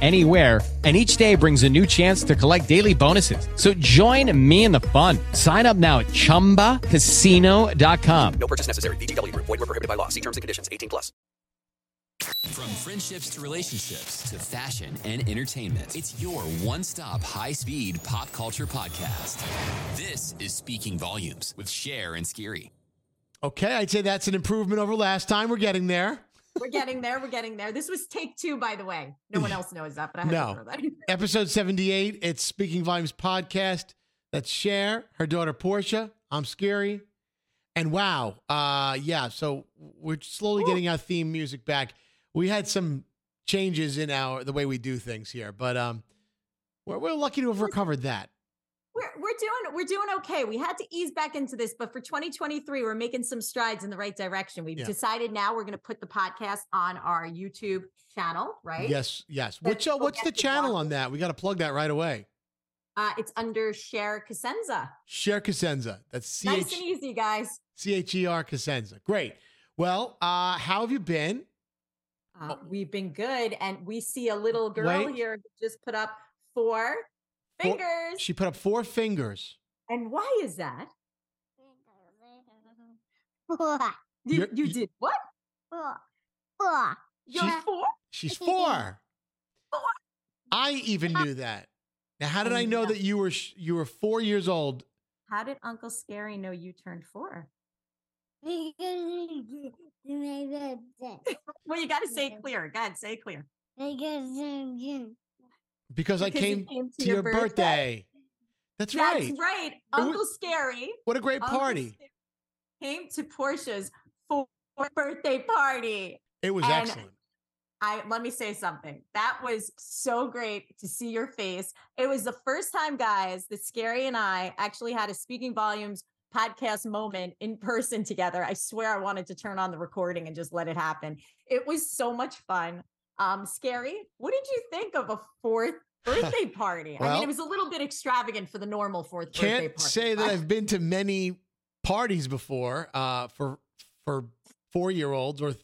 anywhere and each day brings a new chance to collect daily bonuses. So join me in the fun. Sign up now at ChumbaCasino.com. No purchase necessary. VGW Group. Void were prohibited by law. See terms and conditions. 18 plus. From friendships to relationships to fashion and entertainment, it's your one-stop high-speed pop culture podcast. This is Speaking Volumes with Cher and Scary. Okay, I'd say that's an improvement over last time. We're getting there. We're getting there. We're getting there. This was take two, by the way. No one else knows that, but I to No. throw that. Episode 78. It's Speaking Volumes podcast. That's Cher, her daughter Portia. I'm Scary. And wow, uh, yeah, so we're slowly getting our theme music back. We had some changes in our the way we do things here, but um we're, we're lucky to have recovered that. We're, we're doing we're doing okay. We had to ease back into this, but for 2023, we're making some strides in the right direction. We've Yeah. decided now we're going to put the podcast on our YouTube channel, right? Yes, yes. Which uh, what's the channel watch on that? We got to plug that right away. Uh, it's under Cher Casenza. Cher Casenza. That's C Nice and easy, guys. C H E R Casenza. Great. Well, uh, how have you been? Uh, we've been good, and we see a little girl Wait. here just put up four Four- fingers. She put up four fingers. and why is that? You, You're- you you- did what? You're She- four? She's four. I even knew that. Now, how did I know that you were you were four years old? How did Uncle Scary know you turned four? Well, you got to say clear. God, say clear. Because I came, came to your birthday. That's, That's right. That's right. Uncle Scary. What a great Uncle party! Came to Portia's fourth birthday party. It was And- excellent. I let me say something. That was so great to see your face. It was the first time, guys, that Scary and I actually had a speaking volumes podcast moment in person together. I swear I wanted to turn on the recording and just let it happen. It was so much fun. Um, Scary, what did you think of a fourth birthday party? I mean, it was a little bit extravagant for the normal fourth birthday Can't party. say that I've been to many parties before uh, for for four year olds or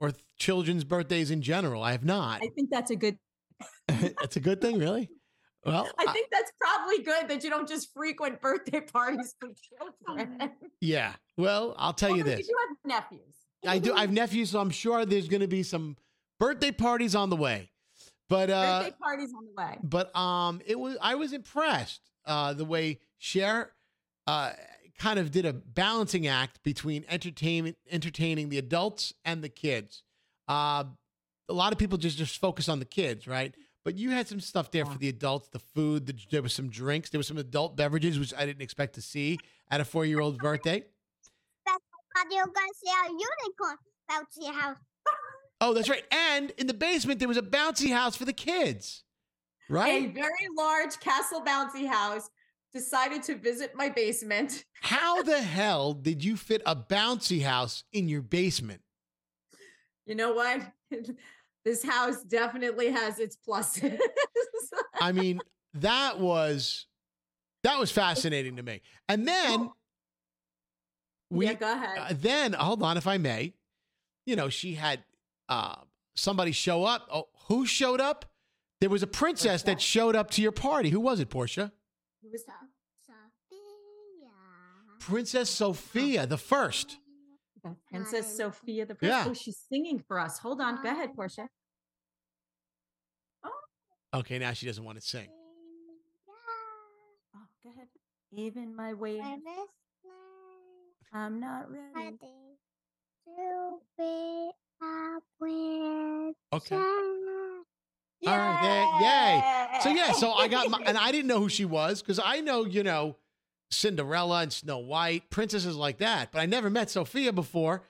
or children's birthdays in general. I have not. I think that's a good That's a good thing, really. Well, I think that's probably good that you don't just frequent birthday parties for children. yeah. Well, I'll tell you this. You do have nephews. I do. I have nephews, so I'm sure there's going to be some birthday parties on the way. But uh, birthday parties on the way. but um, it was I was impressed uh, the way Cher uh, kind of did a balancing act between entertainment, entertaining the adults and the kids. Uh, a lot of people just just focus on the kids, right? But you had some stuff there for the adults, the food. The, there was some drinks. There was some adult beverages, which I didn't expect to see at a four year old's birthday. you're gonna see a unicorn bouncy house. Oh, that's right. And in the basement, there was a bouncy house for the kids, right? A very large castle bouncy house decided to visit my basement. How the hell did you fit a bouncy house in your basement? You know what? this house definitely has its pluses. I mean, that was that was fascinating to me. And then we yeah, go ahead. uh, then hold on, if I may, you know, she had uh, somebody show up. Oh, who showed up? There was a princess that showed up to your party. Who was it, Portia? Who was that? Princess Sophia, the first. Princess Sophia the Yeah. Princess. Oh, she's singing for us. Hold on. Go ahead, Portia. Oh okay, now she doesn't want to sing. Oh, go ahead. Even my way. I'm not ready. Ready to be Ah, a princess. Okay. All right, there- yay. So yeah, so I got my, and I didn't know who she was because I know you know Cinderella and Snow White, princesses like that, but I never met Sophia before,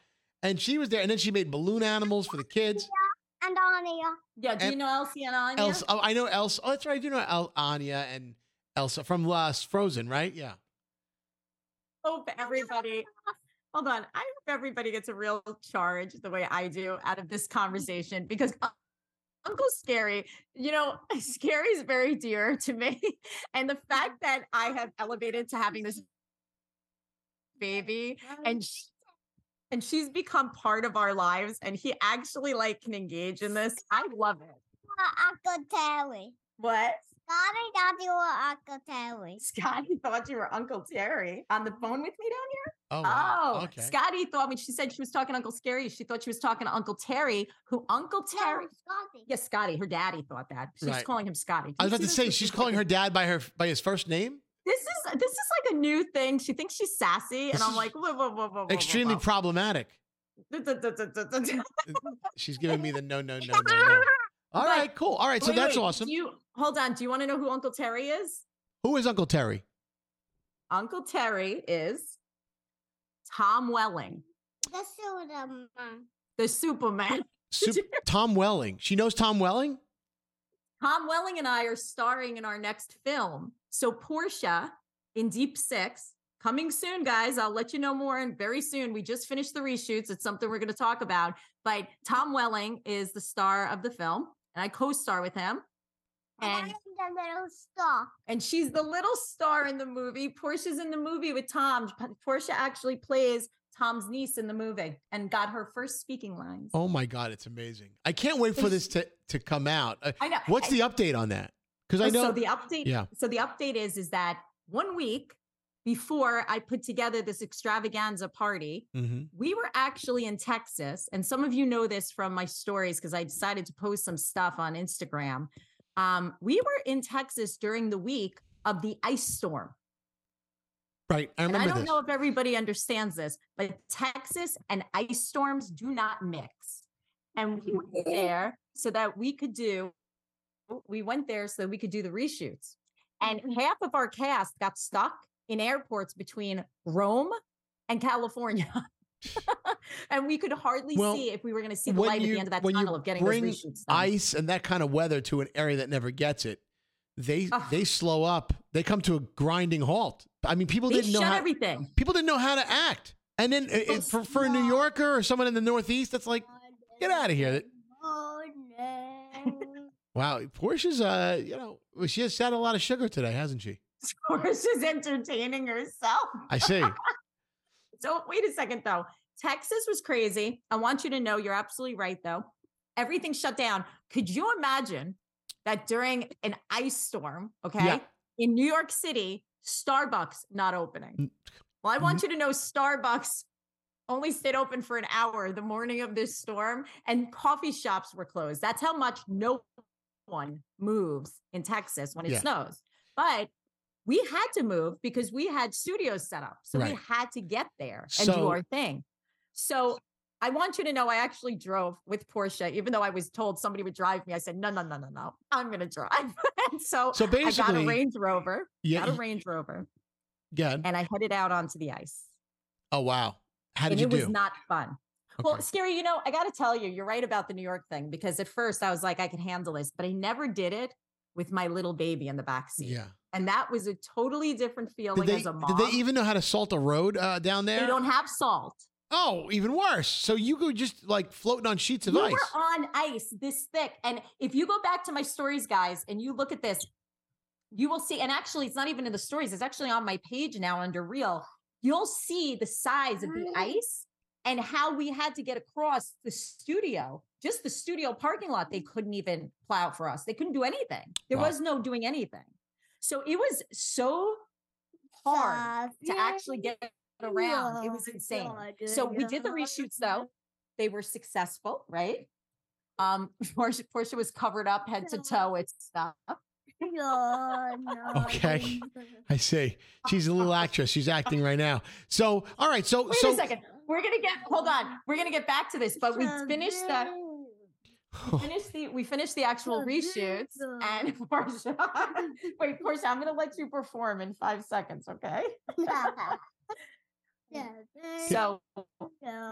and she was there, and then she made balloon animals for the kids. And Anya. Yeah, do you And know Elsie and Anya? Elsa, oh, I know Elsa. Oh, that's right, I do know El, Anya and Elsa from Last Frozen, right? Yeah. hope everybody hold on i hope everybody gets a real charge the way i do out of this mm. conversation because uncle scary you know scary is very dear to me and the mm. fact that i have elevated to having this baby and sh- and she's become part of our lives and he actually like can engage in this i love it. Uncle Terry. what Scotty thought you were Uncle Terry. scotty thought you were uncle terry on the phone with me down here Oh, wow. Oh, okay. Scotty thought when she said she was talking to Uncle Scary, she thought she was talking to Uncle Terry, who Uncle Terry. No, Scotty. Yes, Scotty. Her daddy thought that. She's Right. calling him Scotty. I was about to say she's calling her dad by her by his first name. This is this is like a new thing. She thinks she's sassy, and I'm like, whoa, whoa, whoa, whoa, whoa, Extremely whoa, problematic. She's giving me the no, no, no, no, no. All But- right, cool. All right, so Wait, that's wait, awesome. Do you hold on? Do you want to know who Uncle Terry is? Who is Uncle Terry? Uncle Terry is Tom Welling, The Superman. the Superman. Sup- Tom Welling. She knows Tom Welling. Tom Welling and I are starring in our next film. So Portia in Deep Six coming soon, guys. I'll let you know more and very soon. We just finished the reshoots. It's something we're going to talk about. But Tom Welling is the star of the film, and I co-star with him. And And I'm the little star. and she's the little star in the movie. Portia's in the movie with Tom. Portia actually plays Tom's niece in the movie and got her first speaking lines. Oh my God, it's amazing. I can't wait for this to, to come out. Uh, I know. What's And- the update on that? Because I Oh, know. So the update. Yeah. So the update is is that one week before I put together this extravaganza party, Mhm. we were actually in Texas, and some of you know this from my stories because I decided to post some stuff on Instagram. Um, we were in Texas during the week of the ice storm. Right. I And I don't this. know if everybody understands this, but Texas and ice storms do not mix. And we went there so that we could do, we went there so that we could do the reshoots. And half of our cast got stuck in airports between Rome and California. and we could hardly Well, see if we were going to see the light at the end of that you tunnel of getting bring ice and that kind of weather to an area that never gets it, they Ugh. they slow up. They come to a grinding halt. I mean, people they didn't know how everything. people didn't know how to act. And then it, it- for, for a New Yorker or someone in the Northeast, that's like, get out of here. Oh. Wow, Portia's uh, you know, she has had a lot of sugar today, hasn't she? Portia's entertaining herself. I see. So wait a second though. Texas was crazy. I want you to know you're absolutely right though. Everything shut down. Could you imagine that during an ice storm, okay, Yeah. in New York City, Starbucks not opening? Mm. Well, I want mm-hmm. you to know Starbucks only stayed open for an hour the morning of this storm and coffee shops were closed. That's how much no one moves in Texas when it Yeah. snows. But we had to move because we had studios set up. So we had to get there and do our thing. So I want you to know I actually drove with Portia, even though I was told somebody would drive me. I said, no, no, no, no, no. I'm going to drive. and so, So I got a Range Rover, Yeah, got a Range Rover, Yeah. and I headed out onto the ice. Oh wow. How did and you it do? was not fun. Well, scary, you know, I got to tell you, you're right about the New York thing because at first I was like, I can handle this, but I never did it with my little baby in the back seat. yeah. And that was a totally different feeling Did they, as a mom. did they even know how to salt a road uh, down there? They don't have salt. Oh, even worse. So you go just like floating on sheets of You ice. were on ice this thick. And if you go back to my stories, guys, and you look at this, you will see, and actually, it's not even in the stories, it's actually on my page now under real. You'll see the size of the ice and how we had to get across the studio, just the studio parking lot. They couldn't even plow for us, they couldn't do anything. There Wow. was no doing anything. So it was so hard to actually get around. It was insane. So we did the reshoots though. They were successful, right? Um, Portia, Portia was covered up head to toe with stuff. No, no. Okay. I see. She's a little actress. She's acting right now. So, all right. So, Wait so a second. We're gonna get hold on. We're gonna get back to this, but we finished the we finished the we finished the actual reshoots and Portia. Wait, Portia, I'm gonna let you perform in five seconds, okay? yeah. So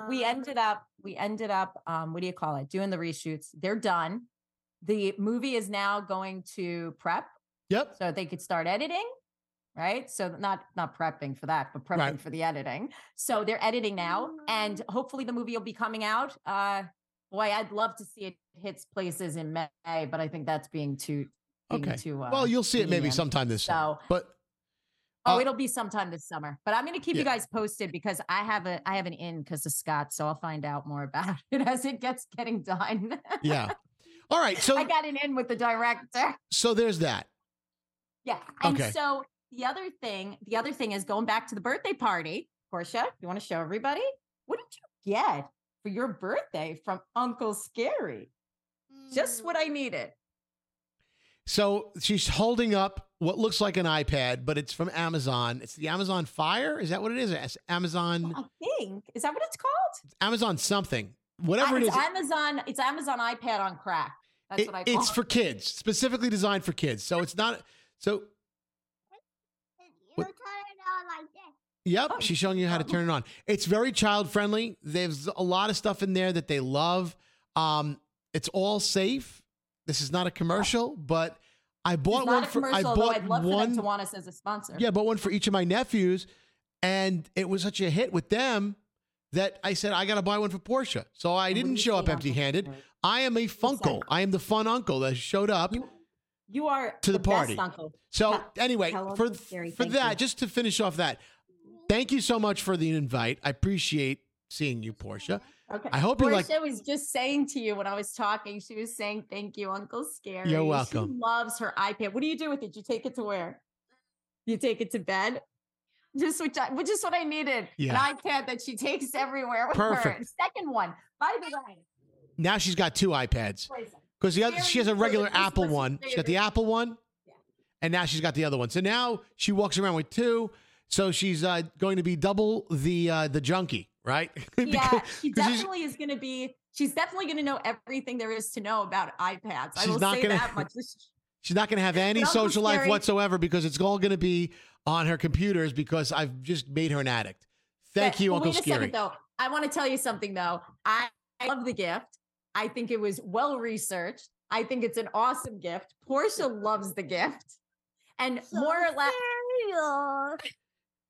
we ended up we ended up um what do you call it doing the reshoots they're done the movie is now going to prep Yep. so they could start editing right so not not prepping for that but prepping Right. for the editing so they're editing now and hopefully the movie will be coming out uh boy i'd love to see it hits places in may but i think that's being too being Okay. too uh, well, you'll see it maybe sometime this summer. So- But Oh, Uh, it'll be sometime this summer. But I'm going to keep you guys posted because I have a I have an in because of Scott, so I'll find out more about it as it gets getting done. yeah. All right. So, I got an in with the director. so there's that. Yeah. And Okay. so the other thing, the other thing is going back to the birthday party. Portia, you want to show everybody? What did you get for your birthday from Uncle Scary? Just what I needed. So she's holding up what looks like an iPad, but it's from Amazon. It's the Amazon Fire. Is that what it is? It's Amazon, I think is that what it's called? Amazon something, whatever Uh, it it's. Amazon. It's Amazon iPad on crack. That's it- what I call it's it. for kids, specifically designed for kids. So it's not. So You turn it on like this. Yep, Oh, she's showing you how to turn it on. It's very child friendly. There's a lot of stuff in there that they love. Um, it's all safe. This is not a commercial, but I bought one for I bought I'd love for them one. to want us as a sponsor. Yeah, but one for each of my nephews, and it was such a hit with them that I said I got to buy one for Portia. So I didn't show up empty-handed. I am a funkle. like- I am the fun uncle that showed up. You, you are To the best party. uncle. So anyway, tell for for thank that, you. just to finish off that, thank you so much for the invite. I appreciate seeing you, Portia. Uh-huh. Okay. I hope you like- Portia was just saying to you when I was talking. She was saying, "Thank you, Uncle Scary." You're welcome. She loves her iPad. What do you do with it? You take it to where? You take it to bed. Just which, I, which is what I needed. Yeah. An iPad that she takes everywhere with her. Perfect. Second one, by the way. Now she's got two iPads wait a second. because the other she has a regular Apple one. She's got the. Apple one, Yeah. and now she's got the other one. So now she walks around with two. So she's uh, going to be double the uh, the junkie, right? Yeah, Because- she 'cause she's- definitely is going to be. She's definitely going to know everything there is to know about iPads. I She's will not say gonna- that much. She's not going to have any social life whatsoever because it's all going to be on her computers because I've just made her an addict. Thank But- you, but Uncle wait a Scary. second, though. I want to tell you something, though. I, I love the gift. I think it was well researched. I think it's an awesome gift. Portia loves the gift, and more or less,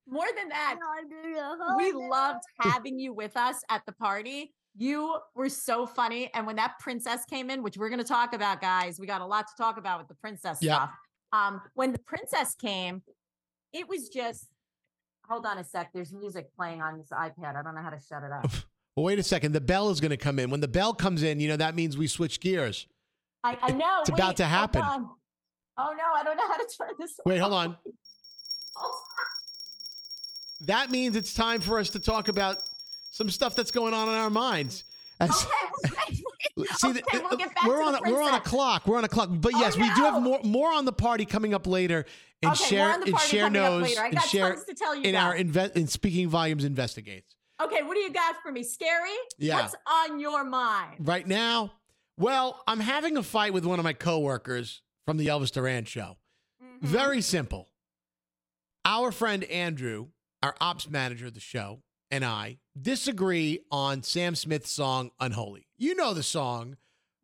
more than that, we loved having you with us at the party. You were so funny. And when that princess came in, which we're going to talk about, guys, we got a lot to talk about with the princess Yeah. stuff. Um, when the princess came, it was just hold on a sec. There's music playing on this iPad. I don't know how to shut it up. Well, wait a second. The bell is going to come in. When the bell comes in, you know, that means we switch gears. I, I know. It's about to happen. Oh no, I don't know how to turn this. Wait, hold on. That means it's time for us to talk about some stuff that's going on in our minds. As- Okay, See, okay, the- we'll get back we're to on the a, we're on a clock. We're on a clock. But Oh, yes, we do have more more on the party coming up later. And Okay, share more on the and share knows and share tons to tell you in our guys. inve- in speaking volumes investigates. Okay, what do you got for me? Scary? Yeah. What's on your mind? Right now, well, I'm having a fight with one of my coworkers from the Elvis Duran show. Mm-hmm. Very simple. Our friend Andrew, our ops manager of the show, and I disagree on Sam Smith's song Unholy. You know the song.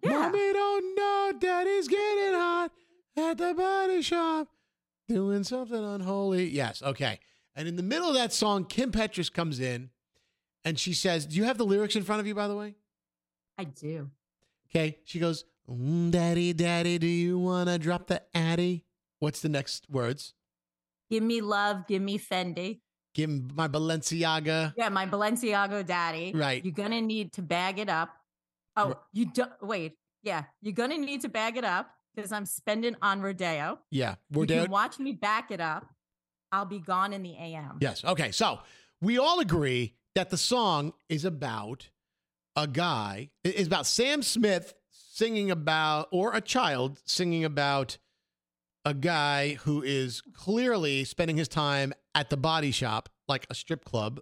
Yeah. Mommy don't know daddy's getting hot at the body shop doing something unholy. Yes, okay. And in the middle of that song, Kim Petras comes in and she says, Do you have the lyrics in front of you, by the way? I do. Okay. She goes, "Mm, Daddy, Daddy, do you want to drop the Addy? What's the next words? Give me love, give me Fendi. Give him my Balenciaga. Yeah, my Balenciaga daddy. Right. You're gonna need to bag it up. Oh, Right. you don't wait. Yeah, you're gonna need to bag it up because I'm spending on Rodeo. Yeah. We're you down. can watch me back it up. I'll be gone in the AM. Yes. Okay. So we all agree that the song is about a guy, it is about Sam Smith singing about, or a child singing about a guy who is clearly spending his time at the body shop, like a strip club,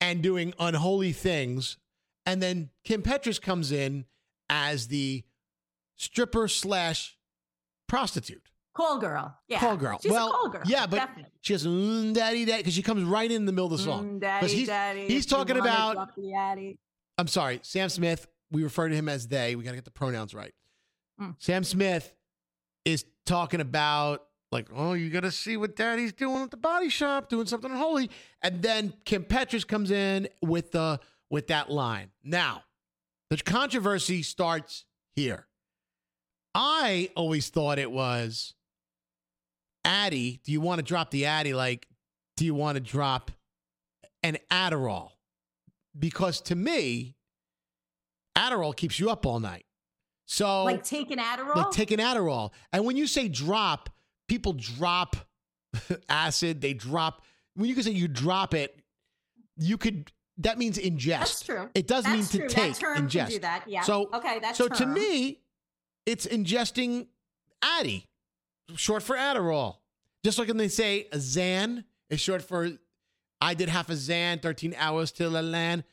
and doing unholy things. And then Kim Petras comes in as the stripper slash prostitute. Call girl. Yeah. Call girl. She's well, a call girl. yeah, but Definitely. she has mm, daddy daddy because she comes right in the middle of the song. Mm, daddy, he's, daddy, he's talking about drop the addy. I'm sorry, Sam Smith. We refer to him as they. We got to get the pronouns right. Mm. Sam Smith is talking about like, oh, you got to see what Daddy's doing at the body shop, doing something holy. and then Kim Petras comes in with the with that line. Now, the controversy starts here. I always thought it was Addy. Do you want to drop the Addy? Like, do you want to drop an Adderall? Because to me, Adderall keeps you up all night. So Like taking Adderall. like take an Adderall. And when you say drop, people drop acid. They drop. When you can say you drop it, you could. That means ingest. That's true. It does That's mean to true. take that term ingest. Do that. Yeah. So okay. That's so to me, it's ingesting Addy, short for Adderall. Just like when they say a Xan is short for I did half a Xan, 13 hours till I land.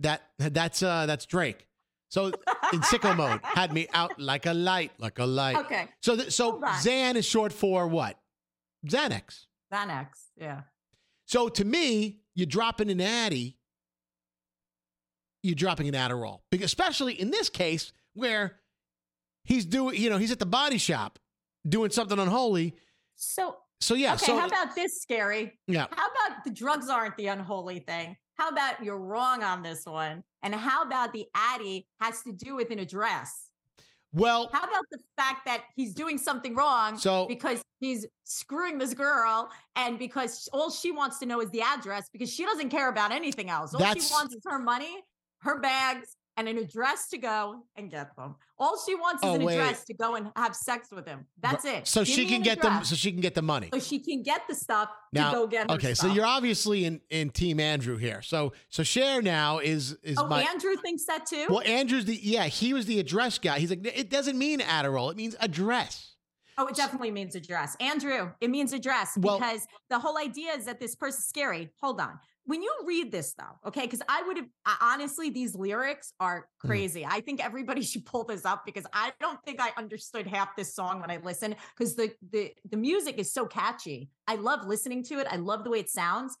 That that's uh that's Drake. So in sicko mode, had me out like a light, like a light. Okay. So th- so. Xan is short for what? Xanax. Xanax. Yeah. So to me, you're dropping an Addy, you're dropping an Adderall. Because especially in this case where he's doing, you know, he's at the body shop doing something unholy. So So yeah, okay. so how about this, scary? yeah. How about the drugs aren't the unholy thing? How about you're wrong on this one? And how about the Addy has to do with an address? Well, How about the fact that he's doing something wrong So- because he's screwing this girl and because all she wants to know is the address because she doesn't care about anything else. All she wants is her money, her bags, and an address to go and get them. All she wants is Oh, an wait. address to go and have sex with him. That's it. So Give she can an get them so she can get the money. so she can get the stuff Now, to go get okay, so you're obviously in in team Andrew here. So so Cher now is is Oh, my Andrew thinks that too. Well, Andrew's the yeah, he was the address guy. He's like it doesn't mean Adderall, it means address. Oh, it definitely means address. Andrew, it means address Well- because the whole idea is that this person's scary. Hold on. When you read this though, okay, because I would have honestly, these lyrics are Hmm. crazy. I think everybody should pull this up because I don't think I understood half this song when I listened because the the the music is so catchy. I love listening to it. I love the way it sounds,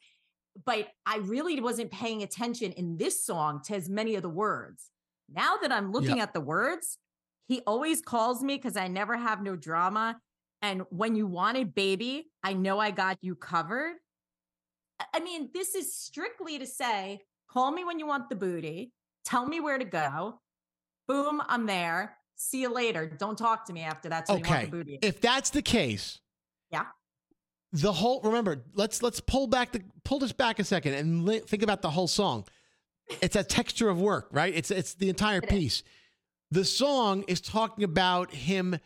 but I really wasn't paying attention in this song to as many of the words. Now that I'm looking at the words, he always calls me because I never have no drama. And when you wanted baby, I know I got you covered. I- mean, this is strictly to say, call me when you want the booty, tell me where to go. Boom, I'm there. See you later. Don't talk to me after that till you want Okay. the booty. If that's the case, yeah. the whole remember, let's let's pull back the pull this back a second and li- think about the whole song. It's a texture of work, right? It's it's the entire It is. piece. The song is talking about him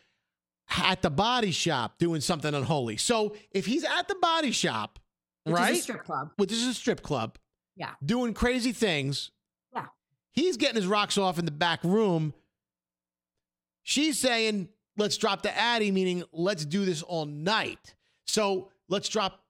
at the body shop doing something unholy. So if he's at the body shop, Which right? is a strip club. which is a strip club, Yeah. doing crazy things. Yeah. He's getting his rocks off in the back room. She's saying, let's drop the Addy, meaning let's do this all night. So let's drop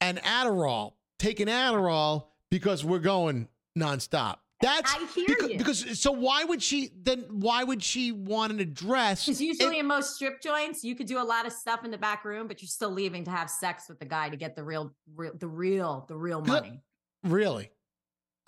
an Adderall, take an Adderall because we're going nonstop. That's I hear because, you. because so why would she then why would she want an address? Because usually if- in most strip joints, you could do a lot of stuff in the back room, but you're still leaving to have sex with the guy to get the real, real the real, the real money. really?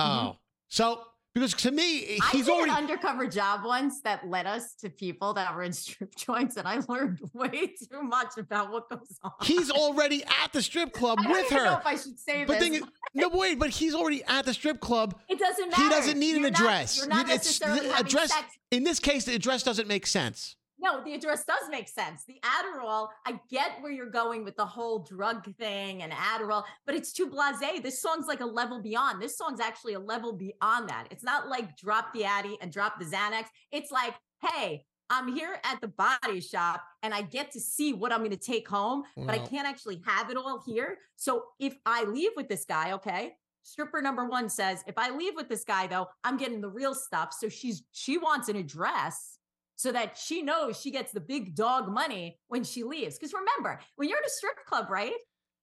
Mhm. Oh. So because to me, I he's did already an undercover job once that led us to people that were in strip joints, and I learned way too much about what goes on. he's already at the strip club I don't with even her. know if I should say But this. thing is, no, wait, but he's already at the strip club. it doesn't matter. He doesn't need an You're not- address. you're not You- it's- necessarily having address sex. in this case, the address doesn't make sense. No, the address does make sense. The Adderall, I get where you're going with the whole drug thing and Adderall, but it's too blasé. This song's like a level beyond. This song's actually a level beyond that. It's not like drop the Addy and drop the Xanax. It's like, hey, I'm here at the body shop and I get to see what I'm going to take home, but I can't actually have it all here. So if I leave with this guy, okay, stripper number one says, if I leave with this guy though, I'm getting the real stuff. So she's she wants an address so that she knows she gets the big dog money when she leaves. Because remember, when you're in a strip club, right?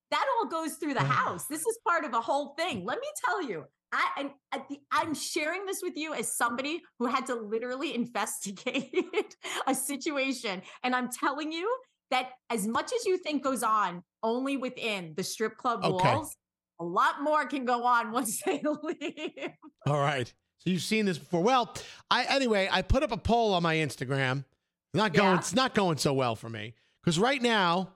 That all goes through the mm-hmm. house. This is part of a whole thing. Let me tell you, I and I'm sharing this with you as somebody who had to literally investigate a situation, and I'm telling you that as much as you think goes on only within the strip club Okay. walls, a lot more can go on once they leave. All right. So you've seen this before. Well, I anyway, I put up a poll on my Instagram. Not going. Yeah. It's not going so well for me because right now,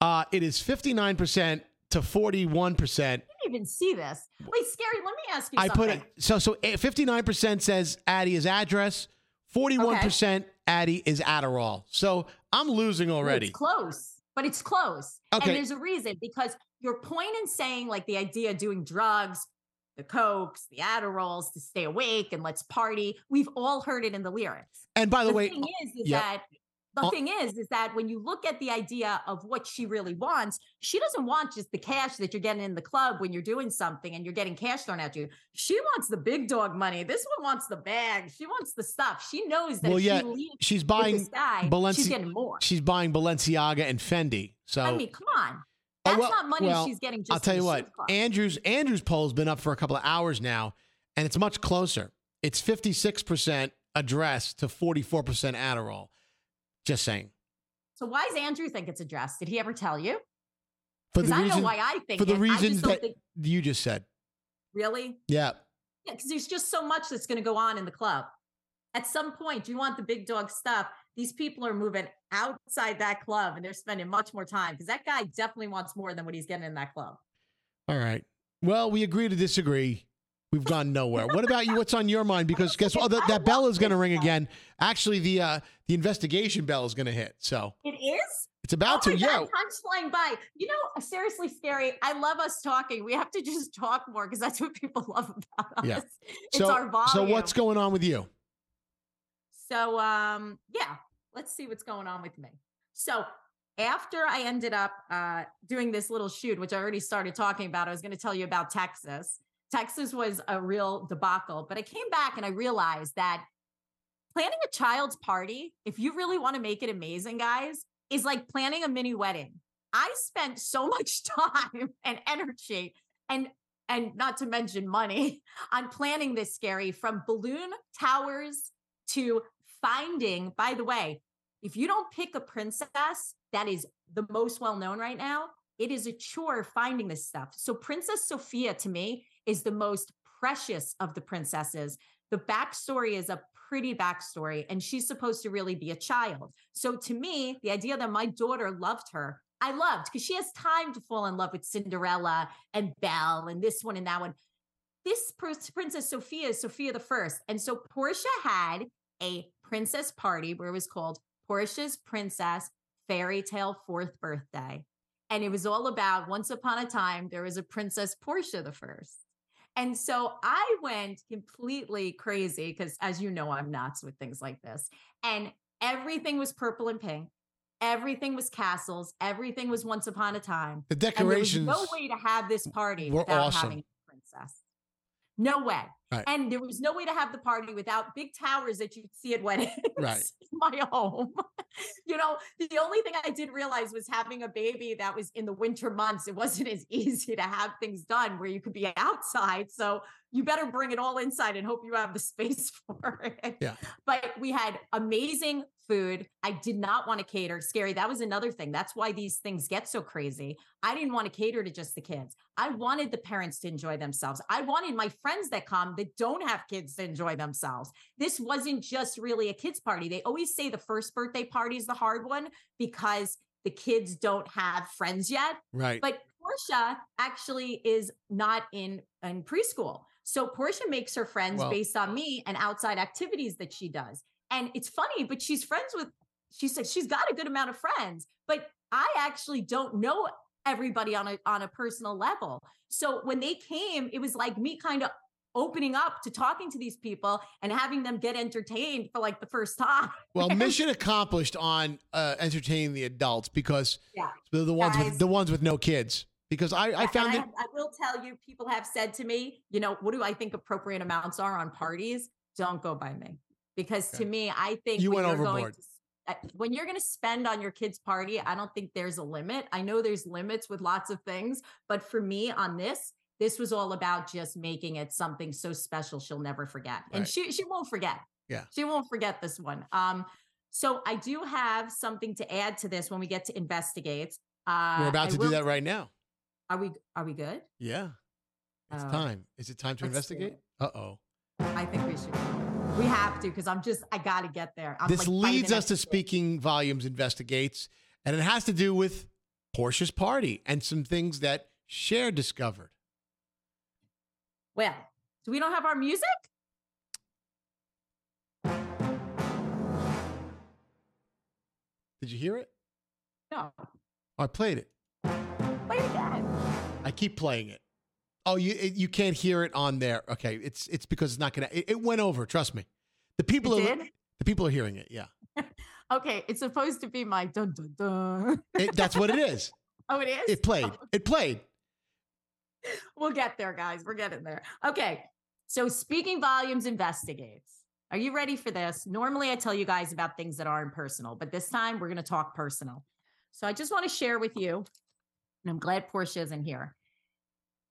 uh, it is fifty nine percent to forty one percent. I didn't even see this. Wait, scary. Let me ask you I something. put it so so fifty nine percent says Addy is address, forty one percent Addy is Adderall. So I'm losing already. It's close, but it's close. Okay. And there's a reason because your point in saying like the idea of doing drugs, the cokes, the Adderalls to stay awake and let's party, we've all heard it in the lyrics. And by the, way, thing is, is yep. that the Uh, thing is, is that when you look at the idea of what she really wants, she doesn't want just the cash that you're getting in the club when you're doing something and you're getting cash thrown at you. She wants the big dog money. This one wants the bag. She wants the stuff. She knows that well, yeah, she she's buying this guy, Balenci- she's getting more. She's buying Balenciaga and Fendi. So I mean, come on. Oh, That's well- not money well, she's getting just I'll tell you what. Andrew's Andrew's poll's been up for a couple of hours now, and it's much closer. It's fifty six percent address to forty four percent Adderall. Just saying. So why does Andrew think it's addressed? Did he ever tell you? For Because the I reason, know why I think for the it. I reasons just that think you just said. really. Yeah. Yeah, because there's just so much that's going to go on in the club. At some point, you want the big dog stuff. These people are moving outside that club and they're spending much more time because that guy definitely wants more than what he's getting in that club. All right. Well, we agree to disagree. We've gone nowhere. What about you? What's on your mind? Because guess what? Oh, that, that bell is going to ring again. Actually, the uh, the investigation bell is going to hit. So It is? it's about oh to. Yeah. Flying by. You know, seriously, scary. I love us talking. We have to just talk more because that's what people love about us. Yeah. It's So our volume. so what's going on with you? So um yeah, let's see what's going on with me. So after I ended up uh doing this little shoot, which I already started talking about, I was going to tell you about Texas. Texas was a real debacle, but I came back and I realized that planning a child's party, if you really want to make it amazing, guys, is like planning a mini wedding. I spent so much time and energy and and not to mention money on planning this scary from balloon towers to finding, by the way, if you don't pick a princess that is the most well known right now, it is a chore finding this stuff. So, Princess Sophia to me is the most precious of the princesses. The backstory is a pretty backstory, and she's supposed to really be a child. So, to me, the idea that my daughter loved her, I loved because she has time to fall in love with Cinderella and Belle and this one and that one. This Princess Sophia is Sophia the First. And so Portia had a princess party where it was called Portia's Princess Fairy Tale Fourth Birthday. And it was all about once upon a time, there was a Princess Portia the First. And so I went completely crazy because, as you know, I'm nuts with things like this. And everything was purple and pink. Everything was castles. Everything was once upon a time. The And there decorations was no way to have this party without awesome. having a princess. No way. Right. And there was no way to have the party without big towers that you'd see at weddings. Right. My home. you know, the only thing I did realize was having a baby that was in the winter months. It wasn't as easy to have things done where you could be outside. So you better bring it all inside and hope you have the space for it. Yeah. But we had amazing food. I did not want to cater. Scary. That was another thing. That's why these things get so crazy. I didn't want to cater to just the kids. I wanted the parents to enjoy themselves. I wanted my friends that come that don't have kids to enjoy themselves. This wasn't just really a kids party. They always say the first birthday party is the hard one because the kids don't have friends yet. right. But Portia actually is not in in preschool. So Portia makes her friends Well- based on me and outside activities that she does. And it's funny, but she's friends with she said she's got a good amount of friends, but I actually don't know everybody on a on a personal level. So when they came, it was like me kind of opening up to talking to these people and having them get entertained for like the first time. Well, mission accomplished on uh, entertaining the adults because Yeah. the, the ones Guys. with the ones with no kids. Because I, I found and it. I, I will tell you, people have said to me, you know, what do I think appropriate amounts are on parties? Don't go by me because Okay. to me, I think You when went you're going overboard. to, when you're going to spend on your kid's party, I don't think there's a limit. I know there's limits with lots of things, but for me on this, this was all about just making it something so special she'll never forget, and Right. she she won't forget. Yeah. she won't forget this one. Um, so I do have something to add to this when we get to investigate. Uh, We're about to do that right now. Are we? Are we good? Yeah. It's Uh, time. Is it time to investigate? Uh oh. I think we should. We have to because I'm just. I got to get there. I'm This like leads us to. Speaking Volumes Investigates, and it has to do with Portia's party and some things that Cher discovered. Well, so we don't have our music. Did you hear it? No, Oh, I played it. play it again. I keep playing it. Oh, you it, you can't hear it on there. Okay, it's it's because it's not gonna. It, it went over. Trust me. The people It are did? the people are hearing it. Yeah, Okay, it's supposed to be my dun dun dun. It- that's what it is. oh, it is. It played. Oh, It played. we'll get there, guys. We're getting there. Okay. So, speaking volumes investigates. Are you ready for this? Normally, I tell you guys about things that aren't personal, but this time we're going to talk personal. So, I just want to share with you, and I'm glad Portia isn't here.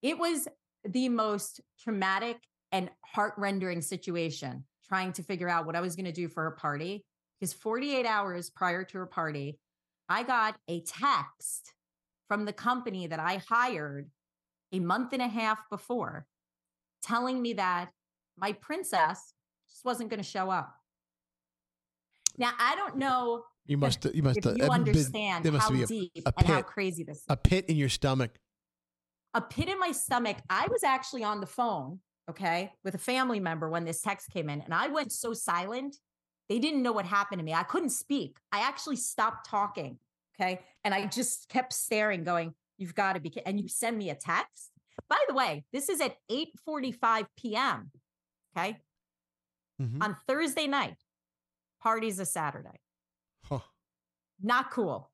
It was the most traumatic and heart rendering situation trying to figure out what I was going to do for her party. Because 48 hours prior to her party, I got a text from the company that I hired a month and a half before telling me that my princess just wasn't going to show up. Now, I don't know You must. You must. you been- understand there must how be a, deep a and how crazy this is. a pit in your stomach. A pit in my stomach. I was actually on the phone, okay, with a family member when this text came in, and I went so silent. They didn't know what happened to me. I couldn't speak. I actually stopped talking, okay, and I just kept staring, going, "You've got to be," ki-" and you send me a text. By the way, this is at 8:45 p.m. Okay, Mhm. on Thursday night. Party's a Saturday. Huh. Not cool.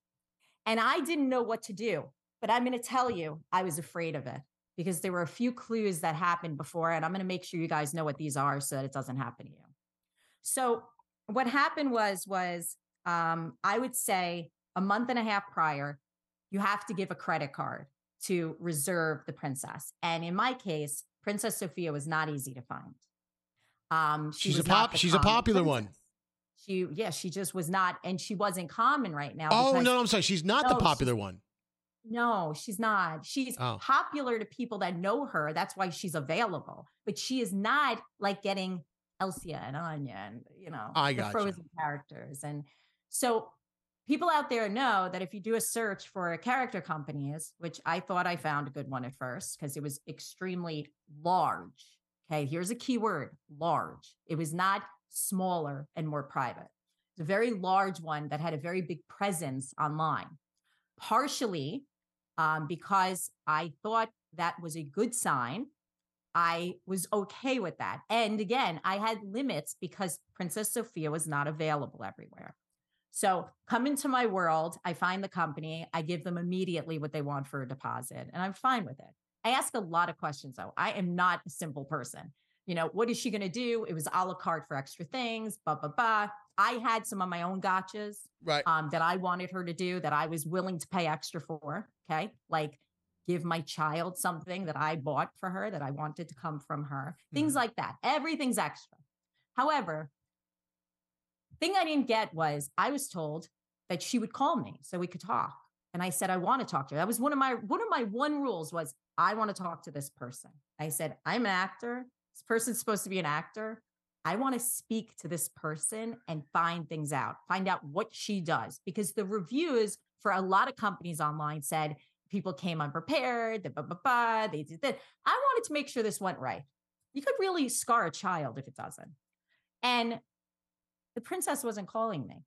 And I didn't know what to do. But I'm going to tell you, I was afraid of it because there were a few clues that happened before. And I'm going to make sure you guys know what these are so that it doesn't happen to you. So what happened was, was um, I would say a month and a half prior, you have to give a credit card to reserve the princess. And in my case, Princess Sophia was not easy to find. Um, she She's a pop- she's a popular one. She, yeah, she just was not, and she wasn't common right now. Oh no, I'm sorry. She's not No, the popular one. No, she's not. She's Oh. popular to people that know her. That's why she's available. But she is not like getting Elsia and Anya and you know I the. Frozen characters. And so people out there know that if you do a search for character companies, which I thought I found a good one at first because it was extremely large. Okay, here's a key word: large. It was not smaller and more private. It's a very large one that had a very big presence online partially um, because I thought that was a good sign. I was okay with that. And again, I had limits because Princess Sophia was not available everywhere. So come into my world, I find the company, I give them immediately what they want for a deposit, and I'm fine with it. I ask a lot of questions though. I am not a simple person. You know, what is she going to do? It was a la carte for extra things, blah, blah, blah. I had some of my own gotchas Right. um, that I wanted her to do that I was willing to pay extra for. Okay. Like give my child something that I bought for her that I wanted to come from her, things Mhm. like that. Everything's extra. However, thing I didn't get was I was told that she would call me so we could talk. And I said, I want to talk to her. That was one of my one of my one rules was I want to talk to this person. I said, I'm an actor. This person's supposed to be an actor. I want to speak to this person and find things out, find out what she does. Because the reviews for a lot of companies online said people came unprepared, da, ba, ba, ba, they did that. I wanted to make sure this went right. You could really scar a child if it doesn't. And the princess wasn't calling me.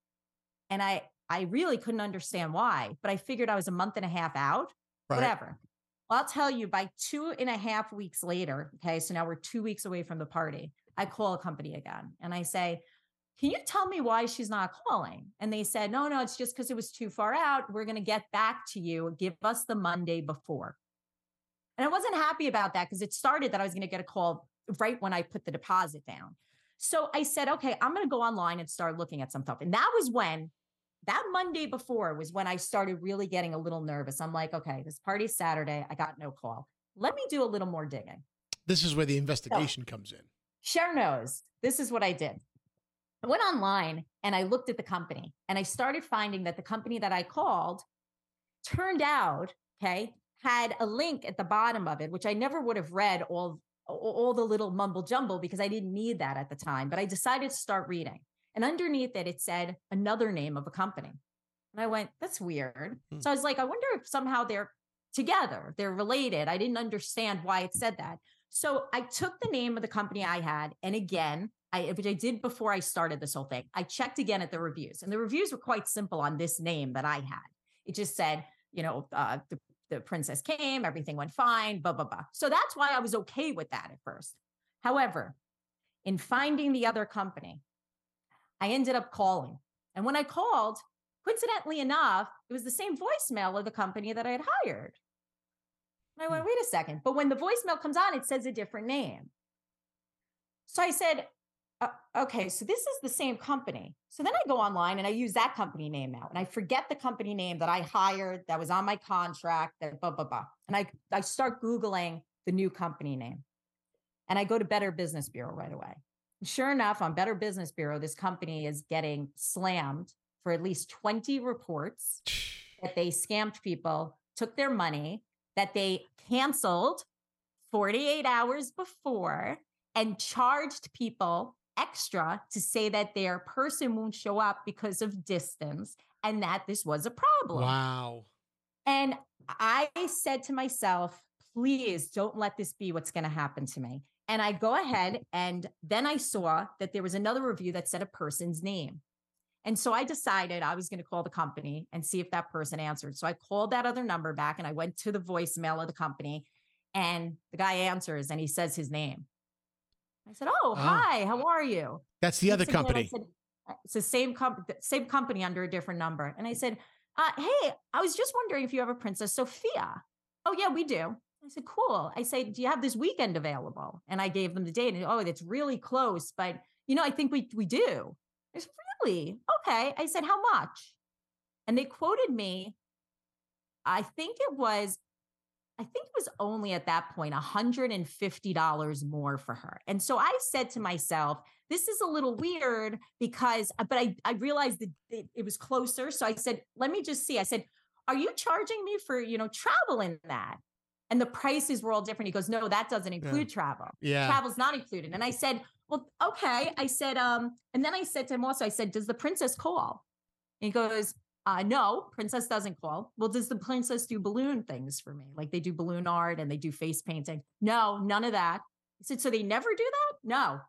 And I I really couldn't understand why, but I figured I was a month and a half out, Right. whatever. Well, I'll tell you by two and a half weeks later, okay, so now we're two weeks away from the party. I call a company again and I say, Can you tell me why she's not calling? And they said, No, no, it's just because it was too far out. We're going to get back to you. Give us the Monday before. And I wasn't happy about that because it started that I was going to get a call right when I put the deposit down. So I said, okay, I'm going to go online and start looking at some stuff. And that was when that Monday before was when I started really getting a little nervous. I'm like, okay, this party's Saturday. I got no call. Let me do a little more digging. This is where the investigation comes in. Cher knows this is what I did. I went online and I looked at the company and I started finding that the company that I called turned out, okay, had a link at the bottom of it, which I never would have read all, all the little mumble jumble because I didn't need that at the time. But I decided to start reading. And underneath it, it said another name of a company. And I went, that's weird. Hmm. So I was like, I wonder if somehow they're together, they're related. I didn't understand why it said that. So I took the name of the company I had, and again, I which I did before I started this whole thing. I checked again at the reviews, and the reviews were quite simple on this name that I had. It just said, you know, uh, the the princess came, everything went fine, blah blah blah. So that's why I was okay with that at first. However, in finding the other company, I ended up calling, and when I called, coincidentally enough, it was the same voicemail of the company that I had hired. And I went, wait a second. But when the voicemail comes on, it says a different name. So I said, uh, okay, so this is the same company. So then I go online and I use that company name now. And I forget the company name that I hired that was on my contract, that blah, blah, blah. And I, I start Googling the new company name. And I go to Better Business Bureau right away. Sure enough, on Better Business Bureau, this company is getting slammed for at least 20 reports that they scammed people, took their money, that they canceled 48 hours before and charged people extra to say that their person won't show up because of distance and that this was a problem. Wow. And I said to myself, please don't let this be what's going to happen to me. And I go ahead and then I saw that there was another review that said a person's name. And so I decided I was going to call the company and see if that person answered. So I called that other number back and I went to the voicemail of the company and the guy answers and he says his name. I said, "Oh, Ah. hi, how are you?" That's the other Once again, I company. said, "Uh, it's the same company, same company under a different number. And I said, uh, "Hey, I was just wondering if you have a Princess Sophia." Oh yeah, we do. I said, "Cool." I say, "Do you have this weekend available?" And I gave them the date. And oh, it's really close, but you know, I think we we do. I said, "Really? Okay." I said, "How much?" And they quoted me. I think it was I think it was only at that point $150 more for her. And so I said to myself, this is a little weird because, but I, I realized that it, it was closer. So I said, let me just see. I said, are you charging me for, you know, travel in that? And the prices were all different. He goes, no, that doesn't include travel. Yeah. Travel's not included. And I said, well, okay. I said, um, and then I said to him also, I said, does the princess call? And he goes, uh, no, princess doesn't call. Well, does the princess do balloon things for me? Like they do balloon art and they do face painting? No, none of that. I said, so they never do that? No.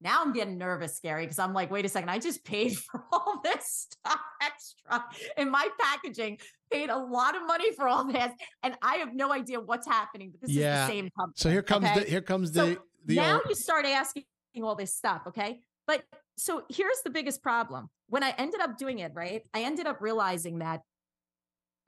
Now I'm getting nervous, scary, because I'm like, wait a second, I just paid for all this stuff extra in my packaging, paid a lot of money for all this, and I have no idea what's happening. But this Yeah. is the same company. So here comes okay? the here comes So the the now old- you start asking all this stuff, okay? But so here's the biggest problem. When I ended up doing it, right? I ended up realizing that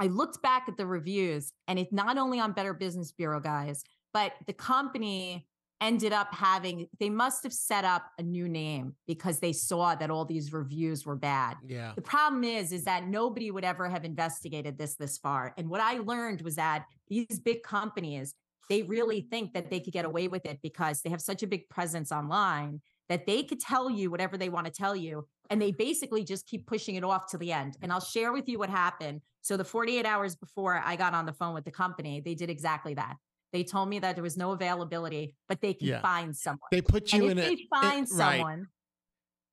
I looked back at the reviews and it's not only on Better Business Bureau guys, but the company ended up having they must have set up a new name because they saw that all these reviews were bad. yeah. The problem is, is that nobody would ever have investigated this this far. And what I learned was that these big companies, they really think that they could get away with it because they have such a big presence online that they could tell you whatever they want to tell you. And they basically just keep pushing it off to the end. And I'll share with you what happened. So the 48 hours before I got on the phone with the company, they did exactly that. They told me that there was no availability, but they can Yeah. find someone. They put you and in if a they find it- right. someone,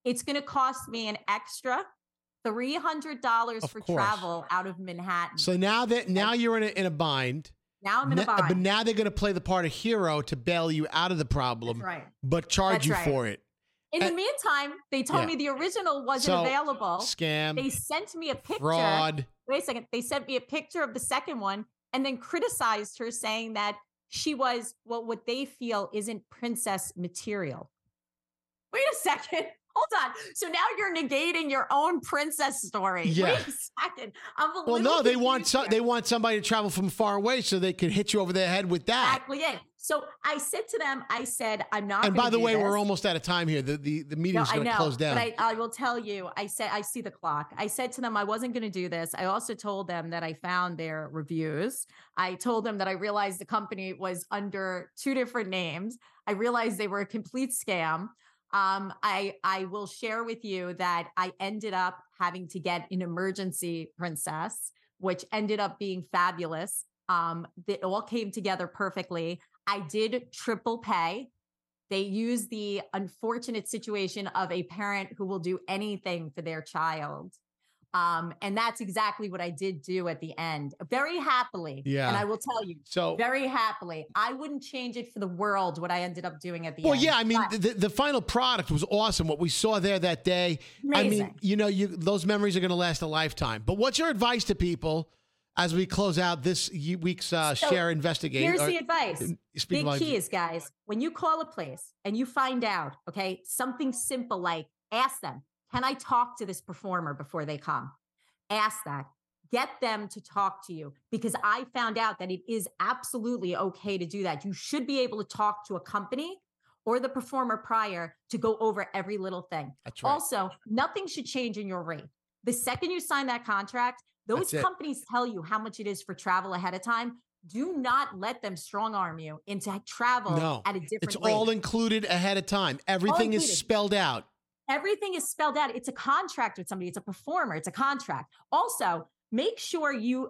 it's going to cost me an extra three hundred dollars for course. travel out of Manhattan. So now that now you're in a in a bind. Now I'm in a bind. But now they're going to play the part of hero to bail you out of the problem, That's right. but charge That's you right. for it. In the meantime, they told yeah. me the original wasn't So, available. Scam, They sent me a picture. fraud. Wait a second. They sent me a picture of the second one and then criticized her, saying that she was well, what they feel isn't princess material. Wait a second. Hold on. So now you're negating your own princess story. Yeah. Wait a second. I'm a Well, no, they want so, they want somebody to travel from far away so they could hit you over the head with that. Exactly it. So I said to them, I said, I'm not. And by the way, this. we're almost out of time here. The the, the meeting's I going to close down. but I, I will tell you. I said I see the clock. I said to them I wasn't going to do this. I also told them that I found their reviews. I told them that I realized the company was under two different names. I realized they were a complete scam. Um, I I will share with you that I ended up having to get an emergency princess, which ended up being fabulous. Um, it all came together perfectly. I did triple pay. They use the unfortunate situation of a parent who will do anything for their child. Um, and that's exactly what I did do at the end, very happily. Yeah. And I will tell you, so very happily. I wouldn't change it for the world what I ended up doing at the Well, end. Well, yeah, I mean, But the, the final product was awesome. What we saw there that day, I mean, Amazing. you know, you those memories are going to last a lifetime. But what's your advice to people as we close out this week's uh, So, share investigate? Here's or- the advice. Big volumes. key is, guys, when you call a place and you find out, okay, something simple like ask them, can I talk to this performer before they come? Ask that. Get them to talk to you because I found out that it is absolutely okay to do that. You should be able to talk to a company or the performer prior to go over every little thing. That's right. Also, nothing should change in your rate. The second you sign that contract, those companies tell you how much it is for travel ahead of time. Do not let them strong arm you into travel no, at a different it's rate. all included ahead of time. Everything is spelled out. Everything is spelled out. It's a contract with somebody. It's a performer. It's a contract. Also, make sure you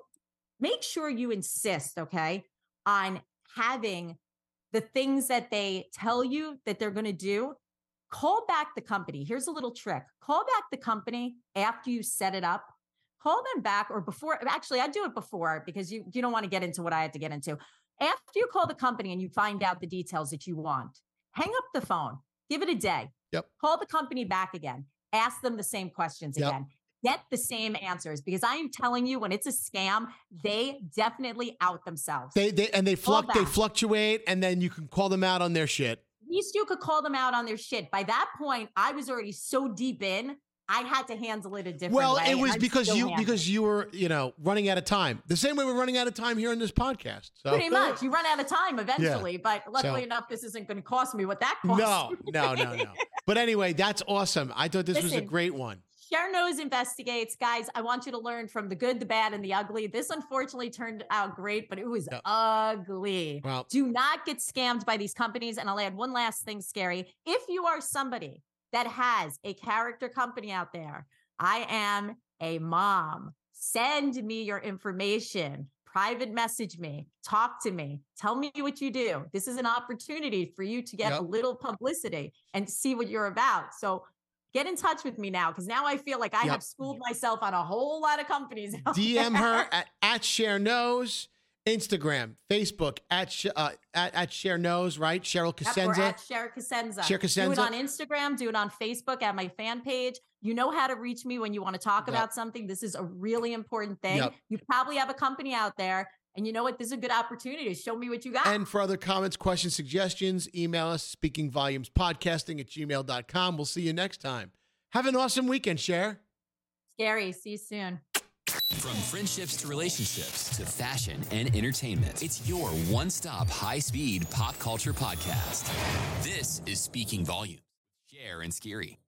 make sure you insist, okay, on having the things that they tell you that they're going to do. Call back the company. Here's a little trick. Call back the company after you set it up. Call them back or before. Actually, I do it before because you you don't want to get into what I had to get into. After you call the company and you find out the details that you want, hang up the phone. Give it a day. Yep. Call the company back again. Ask them the same questions Yep. again. Get the same answers because I am telling you, when it's a scam, they definitely out themselves. They they and they Call fluc they fluctuate, and then you can call them out on their shit. At least you could call them out on their shit. By that point, I was already so deep in, I had to handle it a different Well, way. Well, it was because you handling because you were you know running out of time. The same way we're running out of time here in this podcast. So Pretty much. You run out of time eventually, but luckily So- enough, this isn't going to cost me what that cost. No, no, no, no. But anyway, that's awesome. I thought this was a great one. Cher Knows investigates. Guys, I want you to learn from the good, the bad, and the ugly. This unfortunately turned out great, but it was Yeah. ugly. Well- Do not get scammed by these companies. And I'll add one last thing, scary. If you are somebody that has a character company out there, I am a mom. Send me your information. Private message me, talk to me, tell me what you do. This is an opportunity for you to get Yep. a little publicity and see what you're about. So get in touch with me now because now I feel like I Yep. have schooled myself on a whole lot of companies. DM there. her at, at Cher Knows, Instagram, Facebook at uh, at, at Cher Knows, right? Cheryl. We're at Cher Casenza. Cher Do it on Instagram, do it on Facebook at my fan page. You know how to reach me when you want to talk Yep. about something. This is a really important thing. Yep. You probably have a company out there, and you know what? This is a good opportunity to show me what you got. and for other comments, questions, suggestions, email us speaking volumes podcasting at gmail.com. We'll see you next time. Have an awesome weekend, Cher. Scary. See you soon. From friendships to relationships to fashion and entertainment, it's your one stop high speed pop culture podcast. This is Speaking Volumes. Cher and Scary.